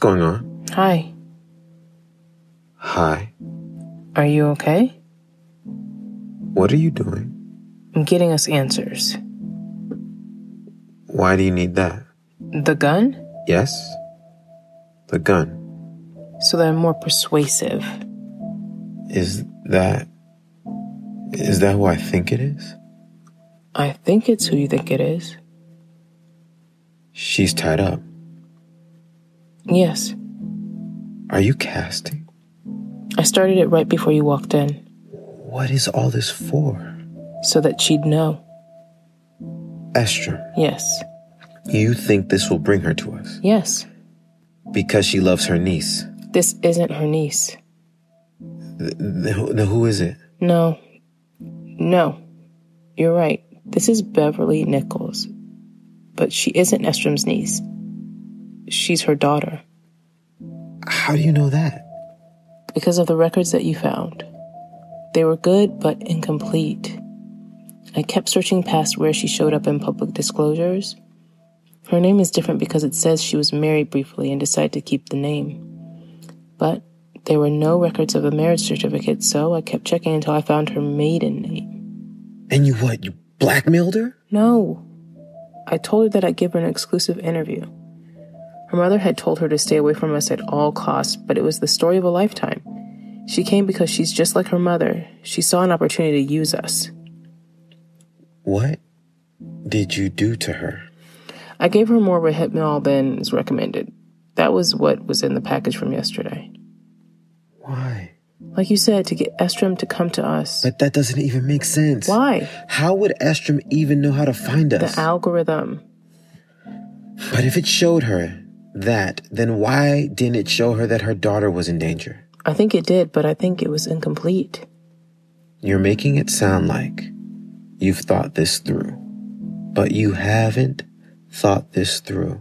going on? Hi. Hi. Are you okay? What are you doing? I'm getting us answers. Why do you need that? The gun? Yes? The gun. So that I'm more persuasive. Is that. Is that who I think it is? I think it's who you think it is. She's tied up. Yes. Are you casting? I started it right before you walked in. What is all this for? So that she'd know. Esther, Yes. you think this will bring her to us? Yes. Because she loves her niece. This isn't her niece. Th- th- who- who is it? No. No. You're right. This is Beverly Nichols. But she isn't Estrom's niece. She's her daughter. How do you know that? Because of the records that you found. They were good, but incomplete. I kept searching past where she showed up in public disclosures. Her name is different because it says she was married briefly and decided to keep the name. But there were no records of a marriage certificate, so I kept checking until I found her maiden name. And you what? You blackmailed her? No. I told her that I'd give her an exclusive interview. Her mother had told her to stay away from us at all costs, but it was the story of a lifetime. She came because she's just like her mother. She saw an opportunity to use us. What did you do to her? I gave her more Rohypnol than is recommended. That was what was in the package from yesterday. Why? Like you said, to get Estrom to come to us. But that doesn't even make sense. Why? How would Estrom even know how to find us? The algorithm. but if it showed her that, then why didn't it show her that her daughter was in danger? I think it did, but I think it was incomplete. You're making it sound like you've thought this through, but you haven't thought this through.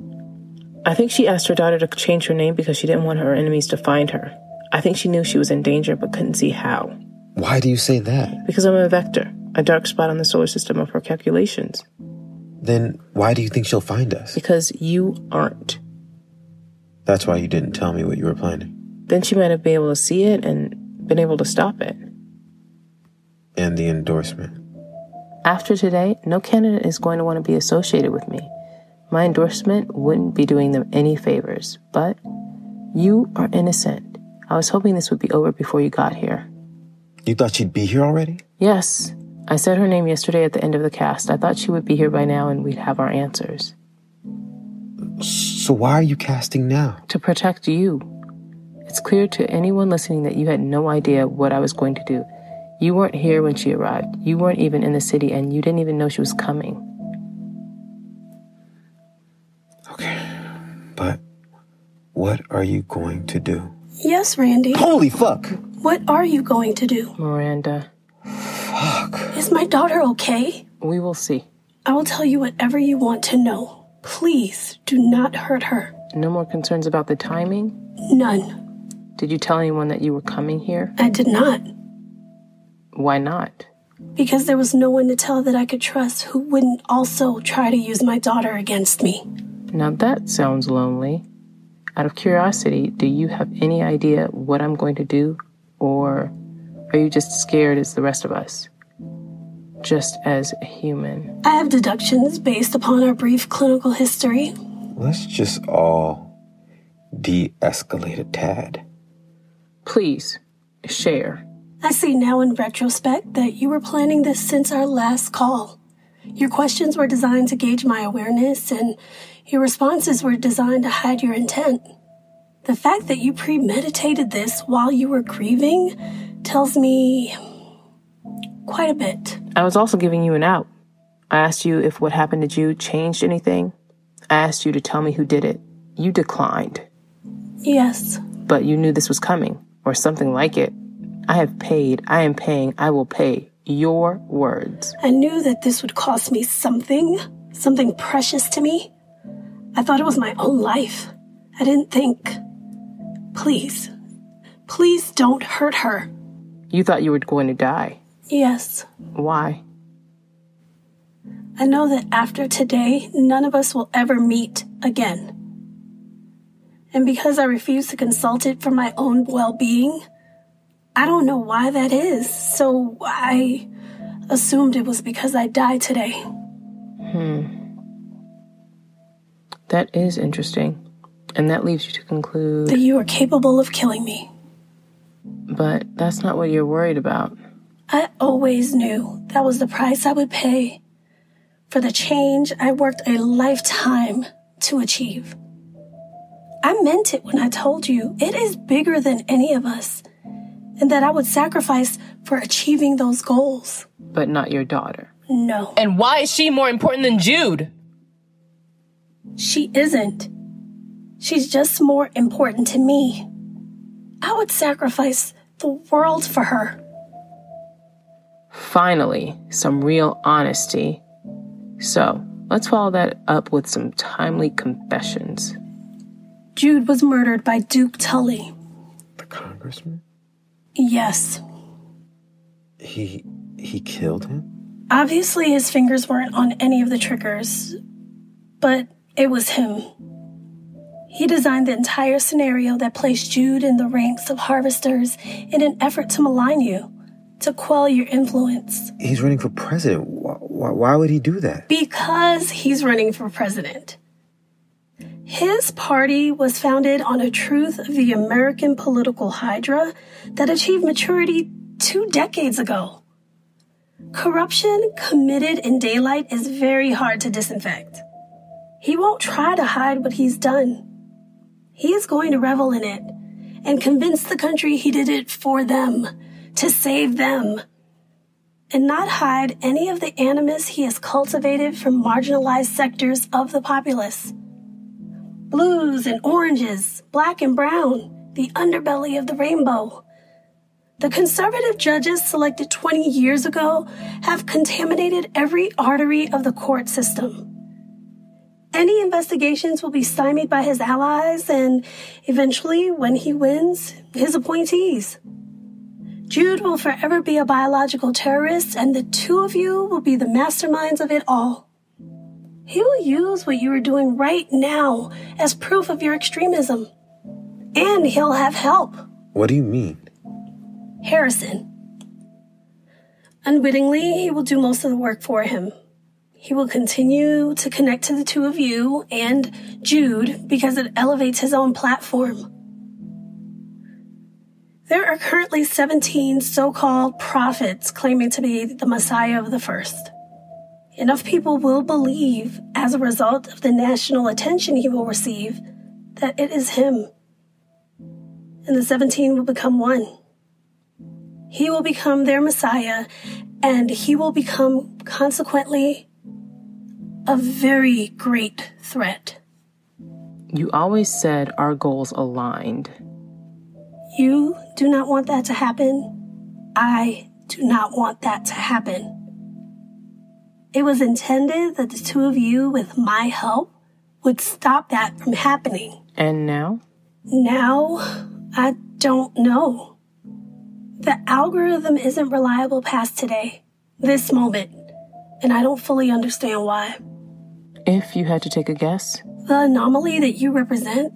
I think she asked her daughter to change her name because she didn't want her enemies to find her. I think she knew she was in danger but couldn't see how. Why do you say that? Because I'm a vector, a dark spot on the solar system of her calculations. Then why do you think she'll find us? Because you aren't. That's why you didn't tell me what you were planning. Then she might have been able to see it and been able to stop it. And the endorsement. After today, no candidate is going to want to be associated with me. My endorsement wouldn't be doing them any favors, but you are innocent. I was hoping this would be over before you got here. You thought she'd be here already? Yes, I said her name yesterday at the end of the cast. I thought she would be here by now and we'd have our answers. So why are you casting now? To protect you. It's clear to anyone listening that you had no idea what I was going to do. You weren't here when she arrived. You weren't even in the city and you didn't even know she was coming. Okay. But what are you going to do? Yes, Randy. Holy fuck! What are you going to do? Miranda, Fuck. Is my daughter okay? we will see. I will tell you whatever you want to know. Please do not hurt her. No more concerns about the timing? None. Did you tell anyone that you were coming here? I did not. Why not? Because there was no one to tell that I could trust who wouldn't also try to use my daughter against me. Now that sounds lonely. Out of curiosity, do you have any idea what I'm going to do? Or are you just scared as the rest of us? Just as a human. I have deductions based upon our brief clinical history. Let's just all de escalate a tad. Please, share. I see now in retrospect that you were planning this since our last call. Your questions were designed to gauge my awareness, and your responses were designed to hide your intent. The fact that you premeditated this while you were grieving tells me quite a bit. I was also giving you an out. I asked you if what happened to Jude changed anything. I asked you to tell me who did it. You declined, Yes, but you knew this was coming, or something like it. I have paid, I am paying, I will pay. Your words. I knew that this would cost me something, something precious to me. I thought it was my own life. I didn't think. Please, please don't hurt her. You thought you were going to die. Yes, Why? I know that after today, none of us will ever meet again. And because I refuse to consult it for my own well being, I don't know why that is. So I assumed it was because I died today. Hmm. That is interesting. And that leaves you to conclude that you are capable of killing me. But that's not what you're worried about. I always knew that was the price I would pay for the change I worked a lifetime to achieve. I meant it when I told you it is bigger than any of us, and that I would sacrifice for achieving those goals. But not your daughter. No. And why is she more important than Jude? She isn't. She's just more important to me. I would sacrifice the world for her. Finally, some real honesty. So, let's follow that up with some timely confessions. Jude was murdered by Duke Tully. The congressman? Yes. He he killed him? Obviously his fingers weren't on any of the triggers, but it was him. He designed the entire scenario that placed Jude in the ranks of harvesters in an effort to malign you, to quell your influence. He's running for president. Why, why would he do that? Because he's running for president. His party was founded on a truth of the American political hydra that achieved maturity two decades ago. Corruption committed in daylight is very hard to disinfect. He won't try to hide what he's done. He is going to revel in it and convince the country he did it for them, to save them, and not hide any of the animus he has cultivated from marginalized sectors of the populace. Blues and oranges, black and brown, the underbelly of the rainbow. The conservative judges selected 20 years ago have contaminated every artery of the court system. Any investigations will be stymied by his allies and eventually, when he wins, his appointees. Jude will forever be a biological terrorist, and the two of you will be the masterminds of it all. He will use what you are doing right now as proof of your extremism. And he'll have help. What do you mean? Harrison. Unwittingly, he will do most of the work for him. He will continue to connect to the two of you and Jude because it elevates his own platform. There are currently 17 so called prophets claiming to be the Messiah of the first. Enough people will believe, as a result of the national attention he will receive, that it is him. And the 17 will become one. He will become their Messiah, and he will become, consequently, a very great threat. You always said our goals aligned. You do not want that to happen. I do not want that to happen. It was intended that the two of you, with my help, would stop that from happening. And now? Now, I don't know. The algorithm isn't reliable past today, this moment, and I don't fully understand why. If you had to take a guess? The anomaly that you represent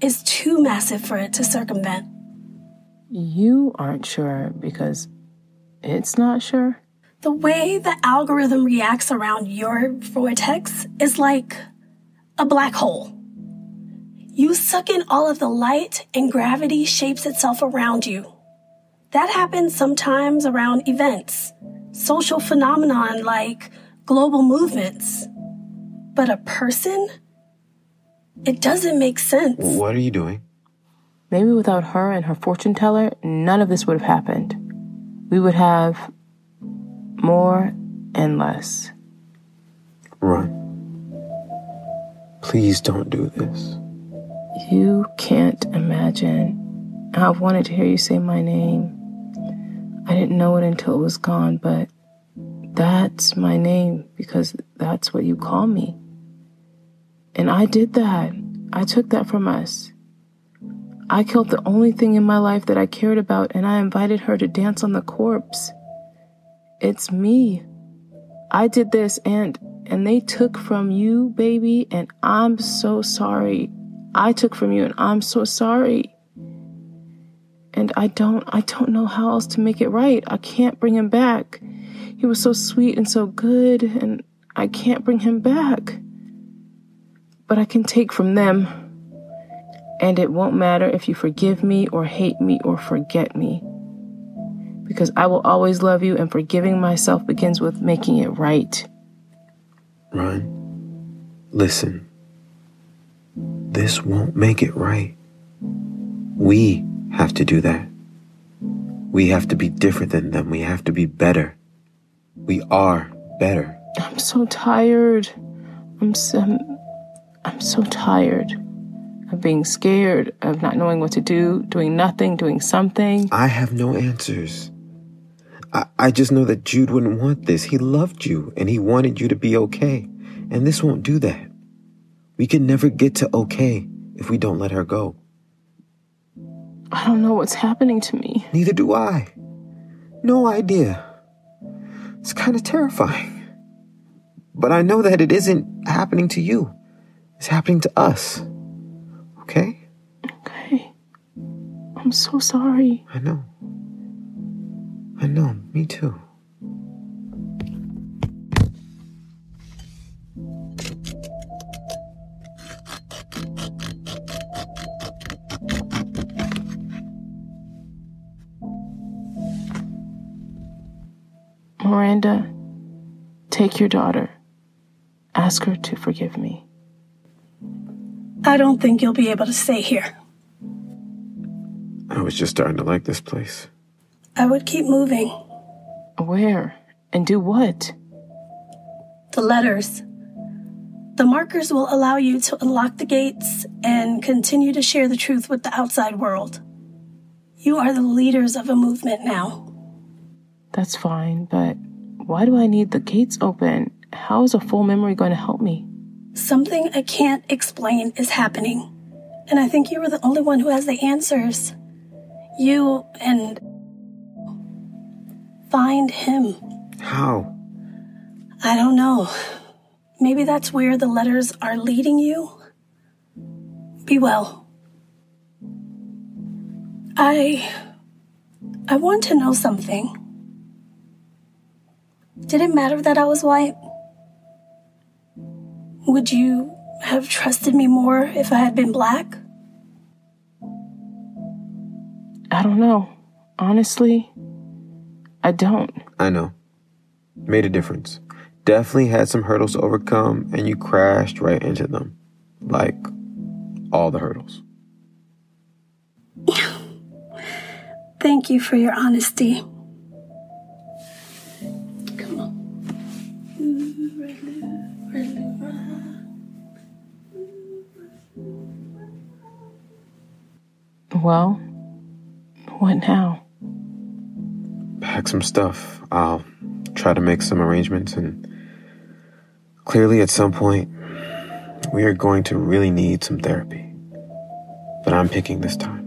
is too massive for it to circumvent. You aren't sure because it's not sure? The way the algorithm reacts around your vortex is like a black hole. You suck in all of the light and gravity shapes itself around you. That happens sometimes around events, social phenomenon like global movements. But a person? It doesn't make sense. What are you doing? Maybe without her and her fortune teller, none of this would have happened. We would have more and less. Run. Please don't do this. You can't imagine. I've wanted to hear you say my name. I didn't know it until it was gone, but that's my name because that's what you call me. And I did that. I took that from us. I killed the only thing in my life that I cared about, and I invited her to dance on the corpse. It's me. I did this, and and they took from you, baby, and I'm so sorry. I took from you, and I'm so sorry. And I don't, I don't know how else to make it right. I can't bring him back. He was so sweet and so good, and I can't bring him back. But I can take from them. And it won't matter if you forgive me or hate me or forget me. Because I will always love you, and forgiving myself begins with making it right. Run. Listen. This won't make it right. We have to do that. We have to be different than them. We have to be better. We are better. I'm so tired. I'm so, I'm so tired of being scared, of not knowing what to do, doing nothing, doing something. I have no answers. I, I just know that Jude wouldn't want this. He loved you and he wanted you to be okay. And this won't do that. We can never get to okay if we don't let her go. I don't know what's happening to me. Neither do I. No idea. It's kind of terrifying. But I know that it isn't happening to you. It's happening to us. Okay? Okay. I'm so sorry. I know. I know. Me too. Miranda, take your daughter. Ask her to forgive me. I don't think you'll be able to stay here. I was just starting to like this place. I would keep moving. Where? And do what? The letters. The markers will allow you to unlock the gates and continue to share the truth with the outside world. You are the leaders of a movement now. That's fine, but why do I need the gates open? How is a full memory going to help me? Something I can't explain is happening. And I think you are the only one who has the answers. You and. Find him. How? I don't know. Maybe that's where the letters are leading you. Be well. I. I want to know something. Did it matter that I was white? Would you have trusted me more if I had been black? I don't know. Honestly, I don't. I know. Made a difference. Definitely had some hurdles to overcome, and you crashed right into them. Like all the hurdles. Thank you for your honesty. Well, what now? Pack some stuff. I'll try to make some arrangements, and clearly, at some point, we are going to really need some therapy. But I'm picking this time.